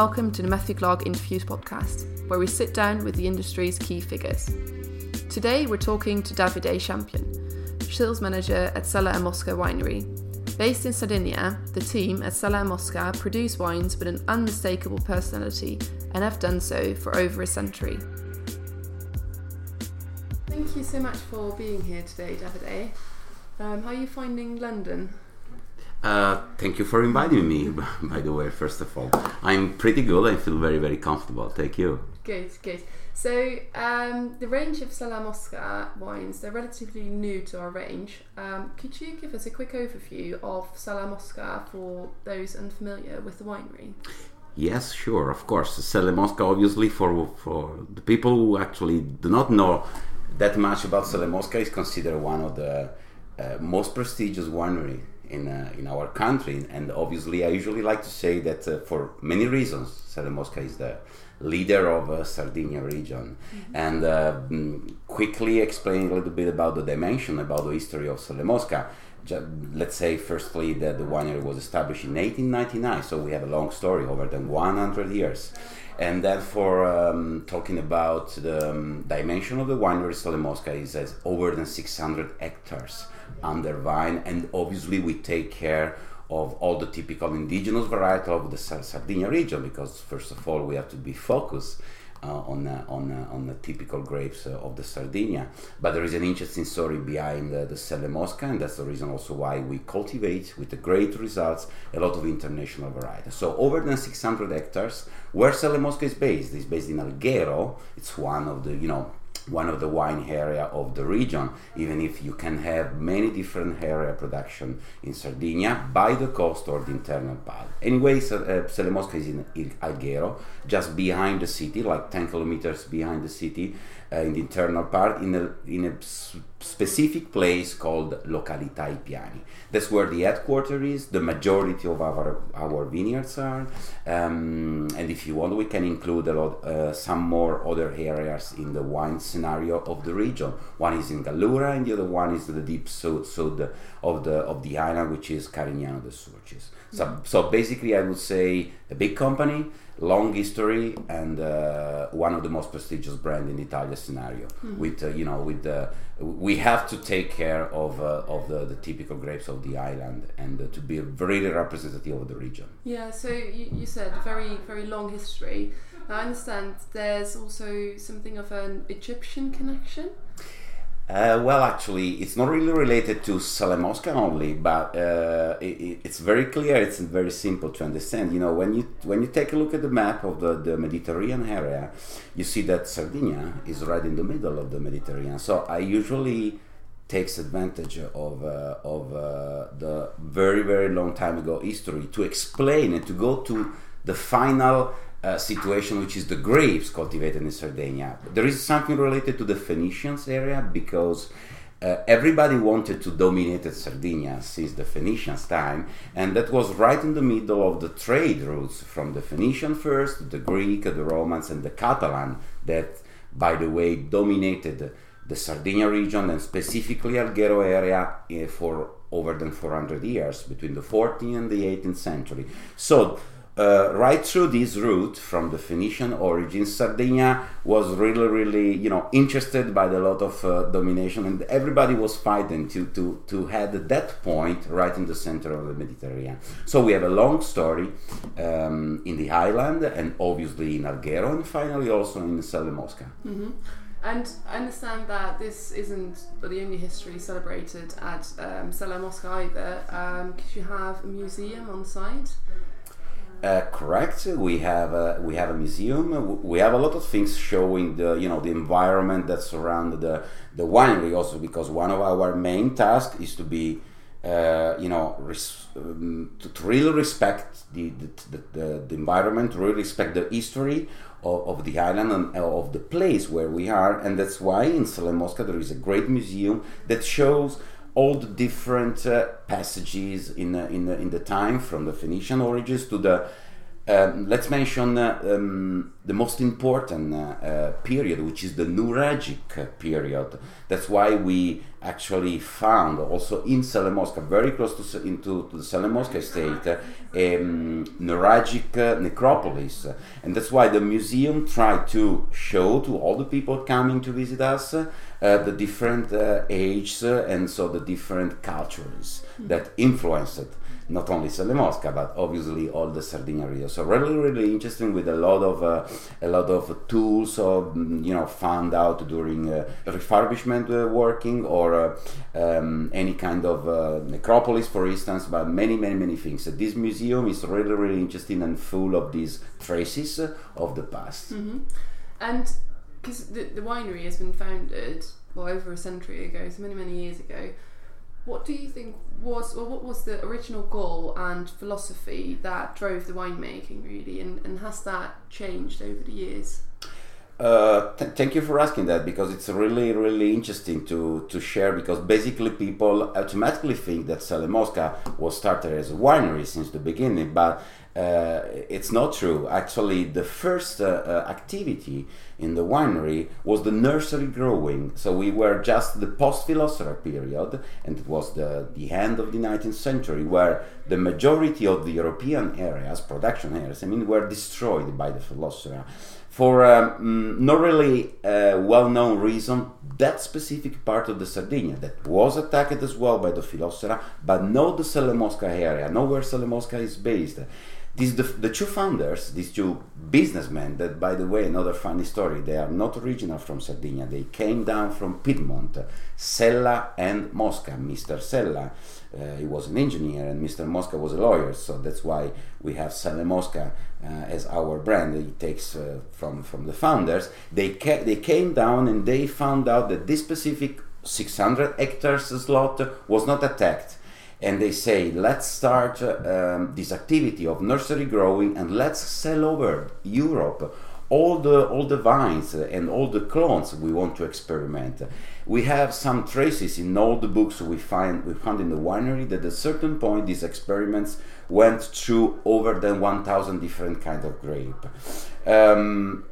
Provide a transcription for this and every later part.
Welcome to the Matthew Clark Interviews podcast, where we sit down with the industry's key figures. Today, we're talking to Davide Champion, sales manager at Sella and Mosca Winery. Based in Sardinia, the team at Sella and Mosca produce wines with an unmistakable personality and have done so for over a century. Thank you so much for being here today, Davide. Um, how are you finding London? Uh, thank you for inviting me, by the way, first of all. I'm pretty good. I feel very, very comfortable. Thank you. Good, good. So, um, the range of Sella Mosca wines, they're relatively new to our range. Um, could you give us a quick overview of Sella Mosca for those unfamiliar with the winery? Yes, sure, of course. Sella Mosca, obviously, for, for the people who actually do not know that much about Sella Mosca, is considered one of the uh, most prestigious winery in uh, in our country. And obviously, I usually like to say that uh, for many reasons, Sella Mosca is the leader of uh, Sardinia region. Mm-hmm. And uh, mm, quickly explain a little bit about the dimension, about the history of Sella Mosca. let's say, firstly, that the winery was established in 1899, so we have a long story, over than 100 years. And then for um, talking about the um, dimension of the winery, Sella Mosca is as over than 600 hectares under vine, and obviously we take care of all the typical indigenous variety of the Sardinia region because first of all we have to be focused uh, on uh, on uh, on the typical grapes uh, of the Sardinia. But there is an interesting story behind the Sella Mosca, and that's the reason also why we cultivate with the great results a lot of international varieties. So over than 600 hectares, where Sella Mosca is based is based in Alghero. It's one of the you know one of the wine area of the region, even if you can have many different area production in Sardinia by the coast or the internal part. Anyway, uh, Selle is in Alghero, just behind the city, like 10 kilometers behind the city, uh, in the internal part, in a, in a specific place called Località I Piani. That's where the headquarters is, the majority of our, our vineyards are, um, and if you want, we can include a lot, uh, some more other areas in the wine scenario of the region. One is in Gallura, and the other one is the deep south, south of the of the island, which is Carignano de Sulcis. So, mm-hmm. so basically, I would say a big company long history and uh, one of the most prestigious brand in the Italia scenario. Mm-hmm. With uh, you know, with the we have to take care of uh, of the, the, typical grapes of the island and uh, to be really representative of the region. Yeah. So you, you said very very long history. I understand there's also something of an Egyptian connection. Uh, well, actually, it's not really related to Sella Mosca only, but uh, it, it's very clear. It's very simple to understand. You know, when you when you take a look at the map of the, the Mediterranean area, you see that Sardinia is right in the middle of the Mediterranean. So I usually takes advantage of uh, of uh, the very very long time ago history to explain and to go to the final uh, situation, which is the grapes cultivated in Sardinia. There is something related to the Phoenicians area because uh, everybody wanted to dominate Sardinia since the Phoenicians' time, and that was right in the middle of the trade routes from the Phoenician first, the Greek, the Romans, and the Catalan that, by the way, dominated the Sardinia region and specifically Alghero area uh, for over than 400 years between the 14th and the 18th century. So uh, right through this route from the Phoenician origins, Sardinia was really, really, you know, interested by the lot of uh, domination, and everybody was fighting to to to head that point right in the center of the Mediterranean. So we have a long story um, in the island, and obviously in Alghero, and finally also in Sella Mosca. Mm-hmm. And I understand that this isn't the only history celebrated at um, Sella Mosca either, because um, you have a museum on site. Uh, correct. We have a, we have a museum. We have a lot of things showing the you know the environment that surrounded the the winery. Also, because one of our main tasks is to be uh, you know res- um, to, to, really respect the the, the the, environment, really respect the history of, of, the island and uh, of the place where we are, and that's why in Sella Mosca there is a great museum that shows all the different uh, passages in in, in the time from the Phoenician origins to the Um, let's mention uh, um, the most important uh, uh, period, which is the Nuragic period. That's why we actually found also in Sella Mosca, very close to, into, to the Sella Mosca estate, uh, a um, Nuragic uh, necropolis. And that's why the museum tried to show to all the people coming to visit us uh, the different ages and so the different cultures that influenced not only Sella Mosca but obviously all the Sardinia region. So really, really interesting with a lot of uh, a lot of tools of mm, you know found out during uh, refurbishment uh, working or uh, um, any kind of uh, necropolis, for instance. But many, many, many things. So this museum is really, really interesting and full of these traces of the past. Mm-hmm. And because the, the winery has been founded well over a century ago, so many, many years ago what do you think was, or what was the original goal and philosophy that drove the winemaking really, and, and has that changed over the years? Uh, th- thank you for asking that because it's really really interesting to to share because basically people automatically think that Sella Mosca was started as a winery since the beginning but uh, it's not true. Actually, the first uh, uh, activity in the winery was the nursery growing. So we were just the post-Phylloxera period, and it was the, the end of the 19th century, where the majority of the European areas, production areas, I mean, were destroyed by the Phylloxera. For um, no really uh, well-known reason, that specific part of the Sardinia that was attacked as well by the Phylloxera, but not the Sella Mosca area, not where Sella Mosca is based. These the, the two founders, these two businessmen. That, by the way, another funny story. They are not original from Sardinia. They came down from Piedmont. Sella and Mosca. Mr. Sella, uh, he was an engineer, and Mr. Mosca was a lawyer. So that's why we have Sella Mosca uh, as our brand. It takes uh, from from the founders. They ca- they came down and they found out that this specific 600 hectares slot was not attacked and they say let's start um, this activity of nursery growing and let's sell over Europe all the all the vines and all the clones we want to experiment. We have some traces in all the books we find we found in the winery that at a certain point these experiments went through over than 1,000 different kind of grape. Um,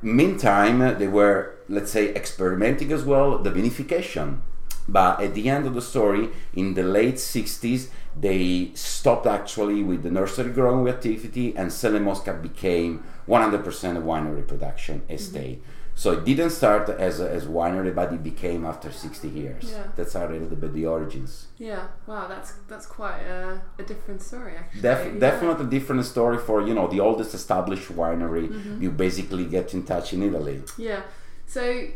meantime, they were let's say experimenting as well the vinification but at the end of the story, in the late 60s, they stopped actually with the nursery growing activity, and Sella Mosca became 100% a winery production estate. Mm-hmm. So it didn't start as a, as winery, but it became after 60 years. Yeah. That's a little bit the origins. Yeah. Wow. That's that's quite a, a different story, actually. Def- yeah. Definitely a different story for you know the oldest established winery. Mm-hmm. You basically get in touch in Italy. Yeah. So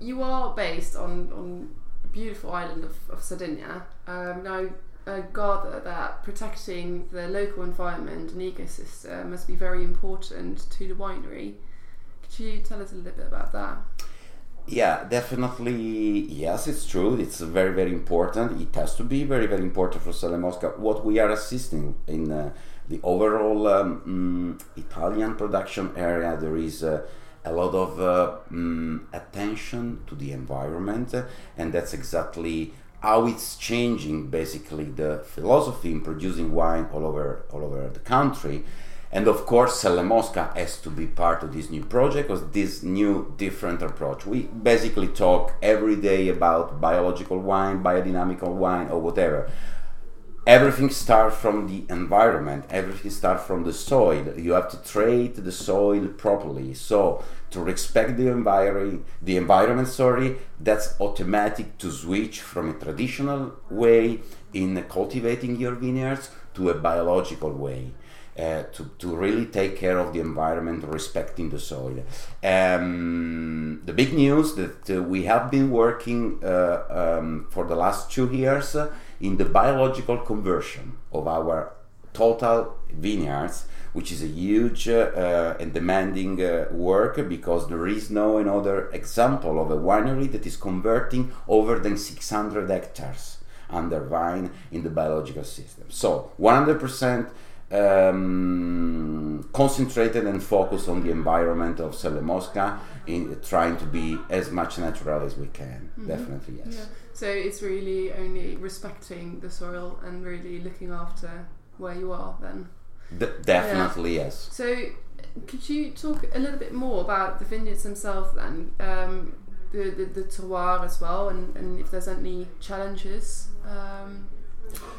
you are based on on beautiful island of, of Sardinia. Um, now, I gather that protecting the local environment and ecosystem must be very important to the winery. Could you tell us a little bit about that? Yeah, definitely. Yes, it's true. It's very, very important. It has to be very, very important for Sella Mosca. What we are assisting in uh, the overall um, mm, Italian production area, there is. Uh, a lot of uh, um, attention to the environment, and that's exactly how it's changing basically the philosophy in producing wine all over all over the country. And of course, Sella Mosca has to be part of this new project because this new different approach. We basically talk every day about biological wine, biodynamical wine, or whatever everything starts from the environment. Everything starts from the soil. You have to treat the soil properly. So to respect the environment the environment sorry that's automatic to switch from a traditional way in cultivating your vineyards to a biological way uh, to, to really take care of the environment, respecting the soil. Um, the big news that uh, we have been working uh, um, for the last two years in the biological conversion of our total vineyards, which is a huge uh, and demanding uh, work because there is no another example of a winery that is converting over than 600 hectares under vine in the biological system. So 100% um, concentrated and focused on the environment of Sella Mosca in trying to be as much natural as we can. Mm-hmm. Definitely, yes. Yeah. So it's really only respecting the soil and really looking after where you are then. D- definitely yes. So, could you talk a little bit more about the vineyards themselves then? Um, the, the, the terroir as well, and, and if there's any challenges um,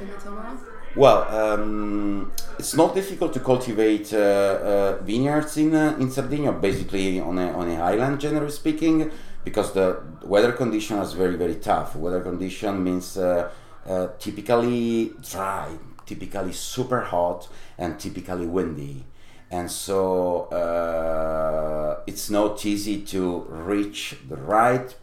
in the terroir? Well, um, it's not difficult to cultivate uh, uh, vineyards in uh, in Sardinia, basically on a, on a island, generally speaking, because the weather condition is very very tough. Weather condition means uh, uh, typically dry, typically super hot, and typically windy and so uh, it's not easy to reach the right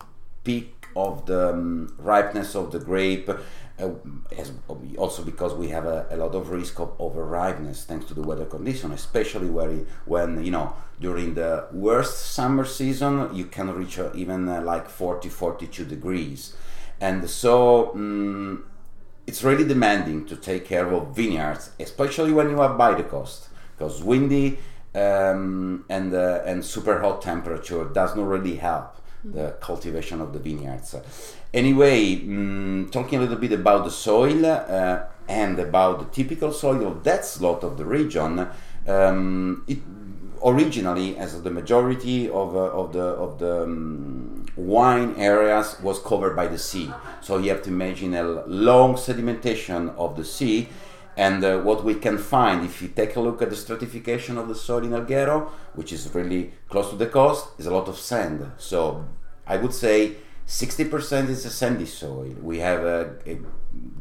peak of the um, ripeness of the grape. Uh, as, also because we have a, a, lot of risk of over ripeness thanks to the weather condition, especially where, when you know during the worst summer season you can reach uh, even uh, like 40 42 degrees. And so um, it's really demanding to take care of vineyards especially when you are by the coast because windy um, and uh, and super hot temperature does not really help the cultivation of the vineyards. Anyway, mm, talking a little bit about the soil uh, and about the typical soil of that slot of the region, um, it originally, as the majority of, uh, of the of the um, wine areas was covered by the sea. So you have to imagine a long sedimentation of the sea and uh, what we can find, if you take a look at the stratification of the soil in Alghero, which is really close to the coast, is a lot of sand. So I would say 60% is a sandy soil. We have a, a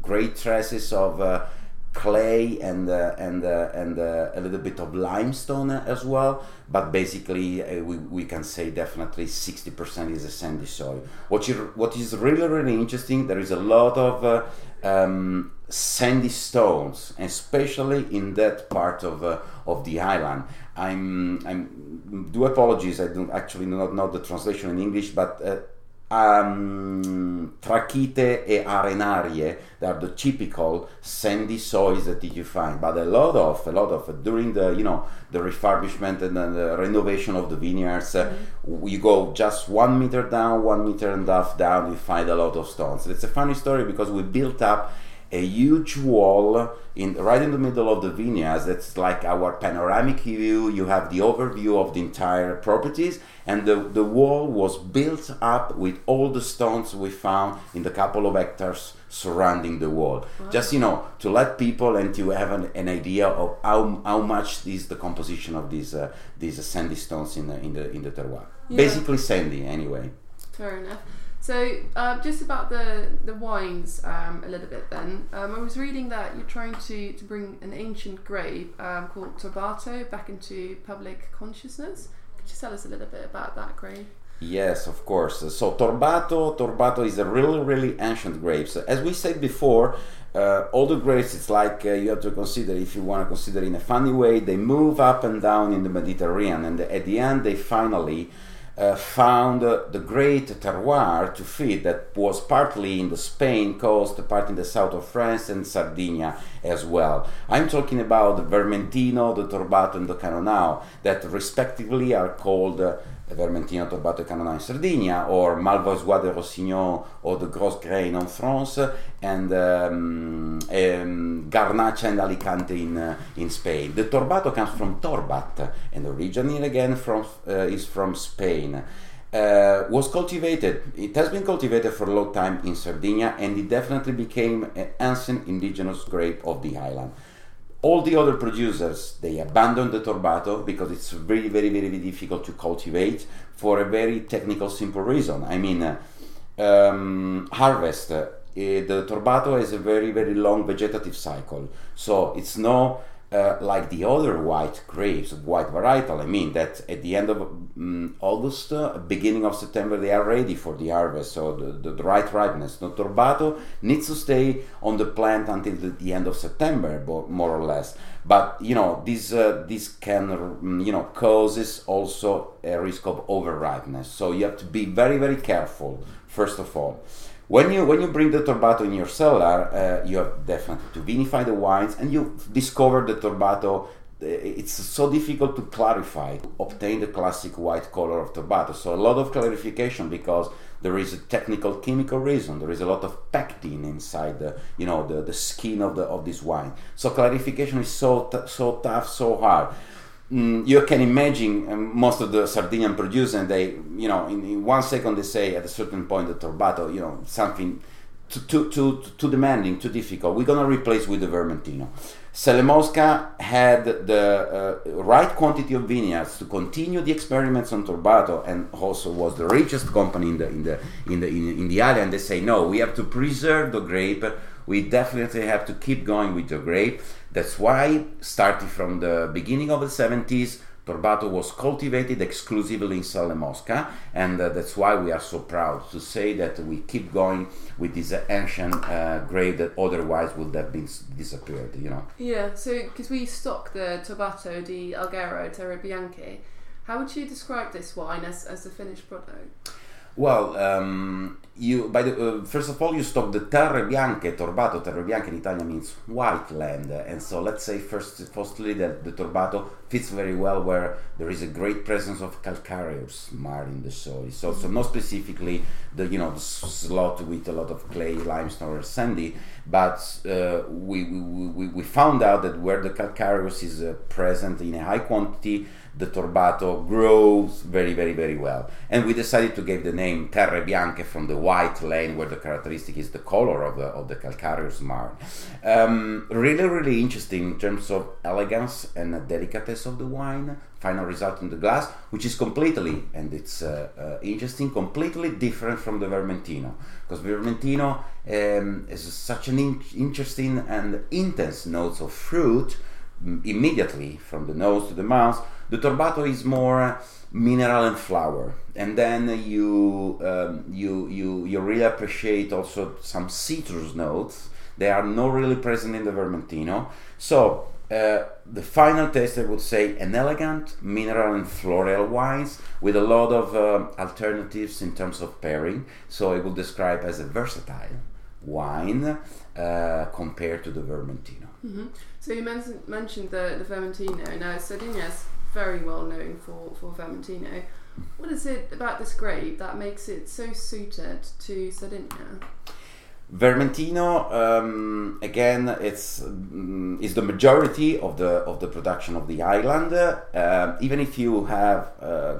great traces of uh, clay and uh, and uh, and uh, a little bit of limestone as well. But basically, uh, we, we can say definitely 60% is a sandy soil. What you what is really really interesting, there is a lot of uh, um, sandy stones, especially in that part of uh, of the island. I'm I'm do apologies. I don't actually not know the translation in English, but uh, um, trachyte e arenarie they are the typical sandy soils that you find but a lot of a lot of during the you know the refurbishment and the renovation of the vineyards uh, mm-hmm. you go just one meter down one meter and a half down you find a lot of stones it's a funny story because we built up a huge wall in right in the middle of the vineyards that's like our panoramic view. You have the overview of the entire properties. And the, the wall was built up with all the stones we found in the couple of hectares surrounding the wall. Wow. just you know to let people and to have an, an, idea of how, how much is the composition of these uh, these sandy stones in the in the in the terroir. Yeah. basically sandy anyway. Fair enough so, uh, just about the the wines um, a little bit. Then um, I was reading that you're trying to, to bring an ancient grape um, called Torbato back into public consciousness. Could you tell us a little bit about that grape? Yes, of course. So Torbato, Torbato is a really, really ancient grape. So as we said before, uh, all the grapes, it's like uh, you have to consider, if you want to consider in a funny way, they move up and down in the Mediterranean, and at the end, they finally uh, found uh, the great terroir to feed that was partly in the Spain coast, part in the south of France and Sardinia as well. I'm talking about the Vermentino, the Torbato, and the Canonau, that respectively are called uh, Vermentino, Torbato Canonau in Sardinia, or Malvoisie du Roussillon, or the Gros Grain in France, and um, um, Garnacha and Alicante in, uh, in Spain. The Torbato comes from Torbat, and originally again from, uh, is from Spain. Uh, was cultivated. It has been cultivated for a long time in Sardinia, and it definitely became an ancient indigenous grape of the island all the other producers they abandon the torbato because it's very very very, difficult to cultivate for a very technical simple reason. I mean uh, um, harvest uh, the torbato has a very very long vegetative cycle. So it's no uh, like the other white grapes, white varietal, I mean, that at the end of um, August, uh, beginning of September, they are ready for the harvest. So the, the, the, right ripeness. The Torbato needs to stay on the plant until the, the end of September, more or less. But you know, this uh, this can mm, you know causes also a risk of over ripeness. So you have to be very very careful first of all. When you when you bring the torbato in your cellar, uh, you have definitely to vinify the wines, and you discover the torbato it's so difficult to clarify, to obtain the classic white color of Torbato. So a lot of clarification because there is a technical chemical reason. There is a lot of pectin inside the you know the, the skin of the of this wine. So clarification is so t- so tough, so hard. Mm, you can imagine um, most of the Sardinian producers, and they you know in, in, one second they say at a certain point the Torbato you know something too too too, too demanding, too difficult. We're gonna replace with the Vermentino. Sella Mosca had the uh, right quantity of vineyards to continue the experiments on Torbato, and also was the richest company in the in the in the in, in the island. They say no, we have to preserve the grape. We definitely have to keep going with the grape. That's why, starting from the beginning of the 70s, Torbato was cultivated exclusively in Sella Mosca, and uh, that's why we are so proud to say that we keep going with this ancient uh, grape that otherwise would have been disappeared. You know. Yeah. So because we stock the Torbato di Alghero Terre Bianche, how would you describe this wine as as a finished product? Well, um, you by the uh, first of all you stop the terre bianche torbato terre bianche in Italian means white land. And so let's say first firstly that the torbato fits very well where there is a great presence of calcareous marl in the soil so so not specifically the you know the slot with a lot of clay limestone or sandy but uh, we, we, we, we found out that where the calcareous is uh, present in a high quantity the Torbato grows very, very, very well. And we decided to give the name Terre Bianche from the white lane, where the characteristic is the color of the, of the calcareous marl. Um, really, really interesting in terms of elegance and delicatesse of the wine. Final result in the glass, which is completely, and it's uh, uh, interesting, completely different from the Vermentino. Because Vermentino um, is such an in- interesting and intense notes of fruit immediately from the nose to the mouth the Torbato is more mineral and flower, and then you um, you you you really appreciate also some citrus notes. They are not really present in the Vermentino. So uh, the final taste, I would say, an elegant mineral and floral wines with a lot of uh, alternatives in terms of pairing. So I would describe as a versatile wine uh, compared to the Vermentino. Mm-hmm. So you men- mentioned the, the Vermentino. Now Sardinia is very well known for, for Vermentino. What is it about this grape that makes it so suited to Sardinia? Vermentino, um, again, it's um, is the majority of the of the production of the island. Uh, even if you have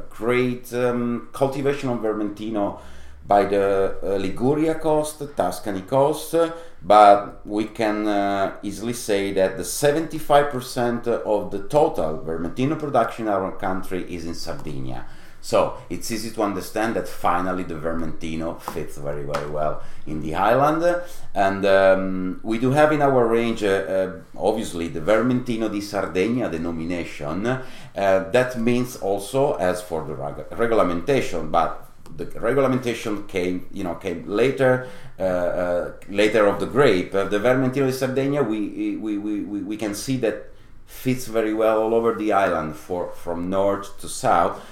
great um, cultivation of Vermentino by the uh, Liguria coast, Tuscany coast, but we can uh, easily say that the 75% of the total Vermentino production in our country is in Sardinia. So it's easy to understand that finally the Vermentino fits very, very well in the island. And um, we do have in our range, uh, uh, obviously, the Vermentino di Sardegna denomination. Uh, that means also, as for the reg- regulamentation, but the regulamentation came, you know, came later, uh, uh, later of the grape. Uh, the Vermentino di Sardegna, we, we, we, we can see that fits very well all over the island, for from north to south,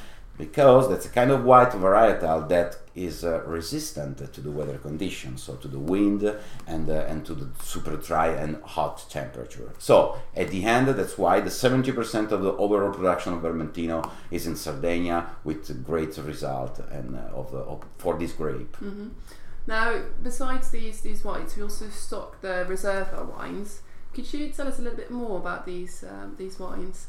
because that's a kind of white varietal that is uh, resistant to the weather conditions, so to the wind and uh, and to the super dry and hot temperature. So at the end, that's why the 70% of the overall production of Vermentino is in Sardinia, with great result and uh, of, of, for this grape. Mm-hmm. Now, besides these these wines, we also stock the Reserva wines. Could you tell us a little bit more about these um, these wines?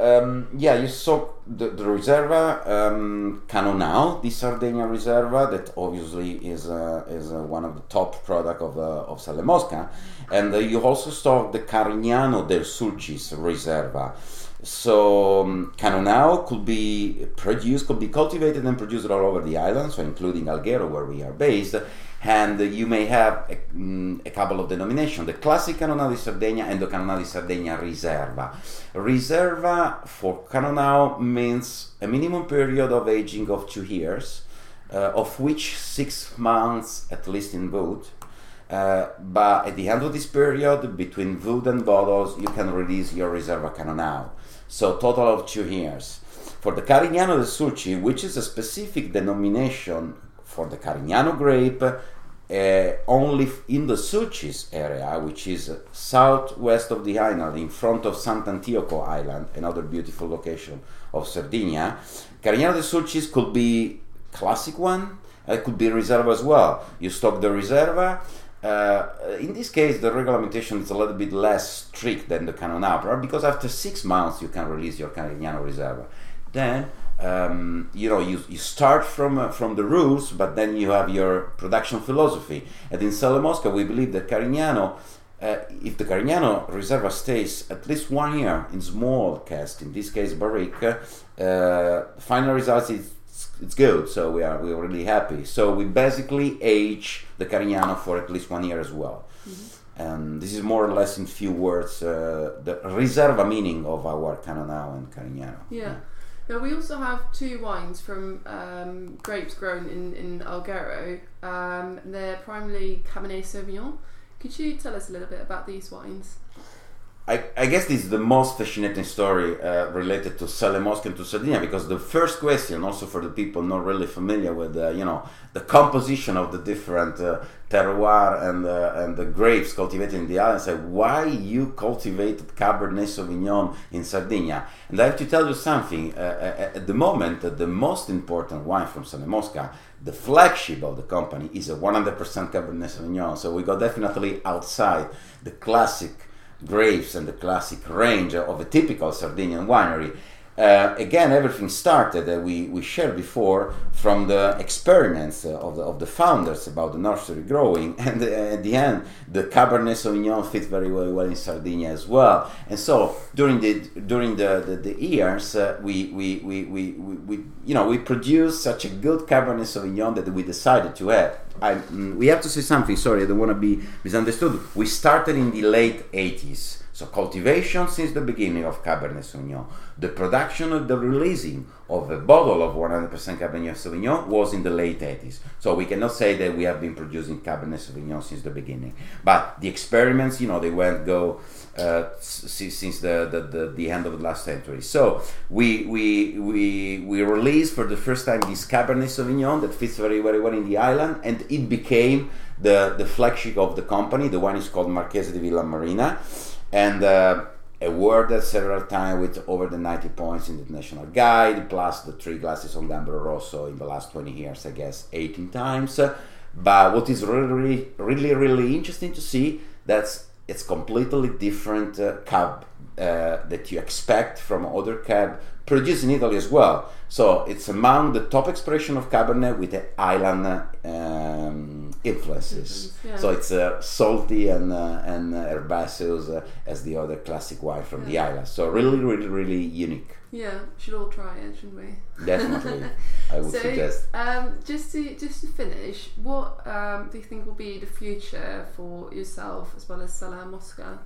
Um, yeah, you saw the, the Reserva um, Canonau, the Sardinia Reserva, that obviously is uh, is uh, one of the top product of uh, of Sella Mosca, and uh, you also saw the Carignano del Sulcis Reserva. So um, Canonau could be produced, could be cultivated and produced all over the island, so including Alghero, where we are based and you may have a, mm, a, couple of denominations the classic Canonau di Sardegna and the Canonau di Sardegna Riserva. Riserva for Canonau means a minimum period of aging of two years, uh, of which six months at least in wood. Uh, but at the end of this period, between wood and bottles, you can release your Riserva Canonau. So total of two years. For the Carignano del Sulci, which is a specific denomination for the Carignano grape, uh, only in the Sulcis area, which is southwest of the island, in front of Sant'Antioco Island, another beautiful location of Sardinia. Carignano de Sulcis could be classic one, it could be Reserva as well. You stock the Reserva. Uh, in this case, the regulation is a little bit less strict than the Canon Opera because after six months you can release your Carignano Reserva. Then um, you know you, you start from uh, from the rules, but then you have your production philosophy. And in Sella Mosca, we believe that Carignano, uh, if the Carignano Reserva stays at least one year in small cast, in this case barrique, uh, final result is it's good. So we are we are really happy. So we basically age the Carignano for at least one year as well. Mm-hmm. And this is more or less in few words uh, the reserva meaning of our Canonau and Carignano. Yeah. Now we also have two wines from um, grapes grown in in Alghero. Um, they're primarily Cabernet Sauvignon. Could you tell us a little bit about these wines? I, I, guess this is the most fascinating story uh, related to Sella Mosca and to Sardinia because the first question, also for the people not really familiar with, uh, you know, the composition of the different uh, terroir and uh, and the grapes cultivated in the island, say why you cultivated Cabernet Sauvignon in Sardinia. And I have to tell you something. Uh, uh, at the moment, the most important wine from Sella Mosca, the flagship of the company, is a 100% Cabernet Sauvignon. So we go definitely outside the classic grapes and the classic range of a typical Sardinian winery. Uh, again, everything started that uh, we, we shared before from the experiments uh, of, the, of the founders about the nursery growing, and uh, at the end, the Cabernet Sauvignon fit very well, well in Sardinia as well. And so during the during the, the, the years, uh, we, we, we, we, we, we, you know we produced such a good Cabernet Sauvignon that we decided to add. I, mm, we have to say something. Sorry, I don't want to be misunderstood. We started in the late 80s so cultivation since the beginning of Cabernet Sauvignon. The production of the releasing of a bottle of 100% Cabernet Sauvignon was in the late 80s. So we cannot say that we have been producing Cabernet Sauvignon since the beginning. But the experiments, you know, they went go uh, since the, the, the, the, end of the last century. So we, we, we, we released for the first time this Cabernet Sauvignon that fits very, very well in the island and it became the, the flagship of the company. The wine is called Marchese di Villamarina and uh, awarded several times with over the 90 points in the national guide, plus the three glasses on Gambero Rosso in the last 20 years, I guess 18 times. But what is really, really, really interesting to see that's it's completely different uh, cab uh, that you expect from other cab produced in Italy as well. So it's among the top expression of Cabernet with the island um, influences. Yeah. So it's uh, salty and uh, and uh, herbaceous uh, as the other classic wine from yeah. the island. So really, really, really unique. Yeah, should all try it, shouldn't we? Definitely, I would so, suggest. Um, just to just to finish, what um, do you think will be the future for yourself as well as Sella Mosca?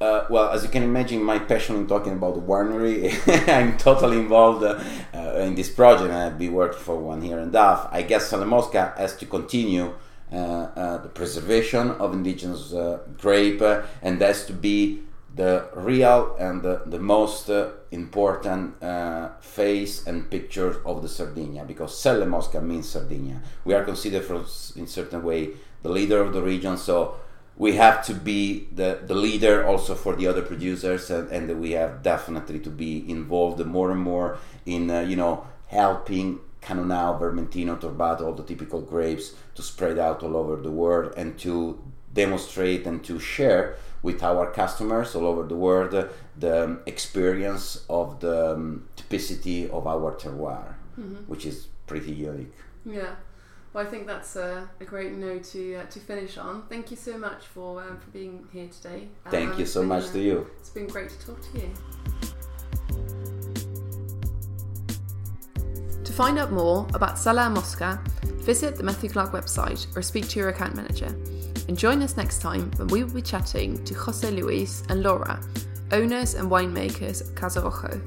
Uh, well, as you can imagine, my passion in talking about the winery, I'm totally involved uh, uh, in this project, and I've been working for one year and a half. I guess Sella Mosca has to continue uh, uh, the preservation of indigenous uh, grape, and has to be the real and the, the most important face and picture of the Sardinia, because Sella Mosca means Sardinia. We are considered, for, in certain way, the leader of the region, so we have to be the, the leader also for the other producers and, and we have definitely to be involved more and more in uh, you know helping Canonau, Vermentino, Torbato, all the typical grapes to spread out all over the world and to demonstrate and to share with our customers all over the world uh, the experience of the um, typicity of our terroir, mm-hmm. which is pretty unique. Yeah. Well, I think that's a, a great note to uh, to finish on. Thank you so much for um, for being here today. Thank um, you so been, much uh, to you. It's been great to talk to you. To find out more about Sella Mosca, visit the Matthew Clark website or speak to your account manager. And join us next time when we will be chatting to Jose Luis and Laura, owners and winemakers of Casa Rojo.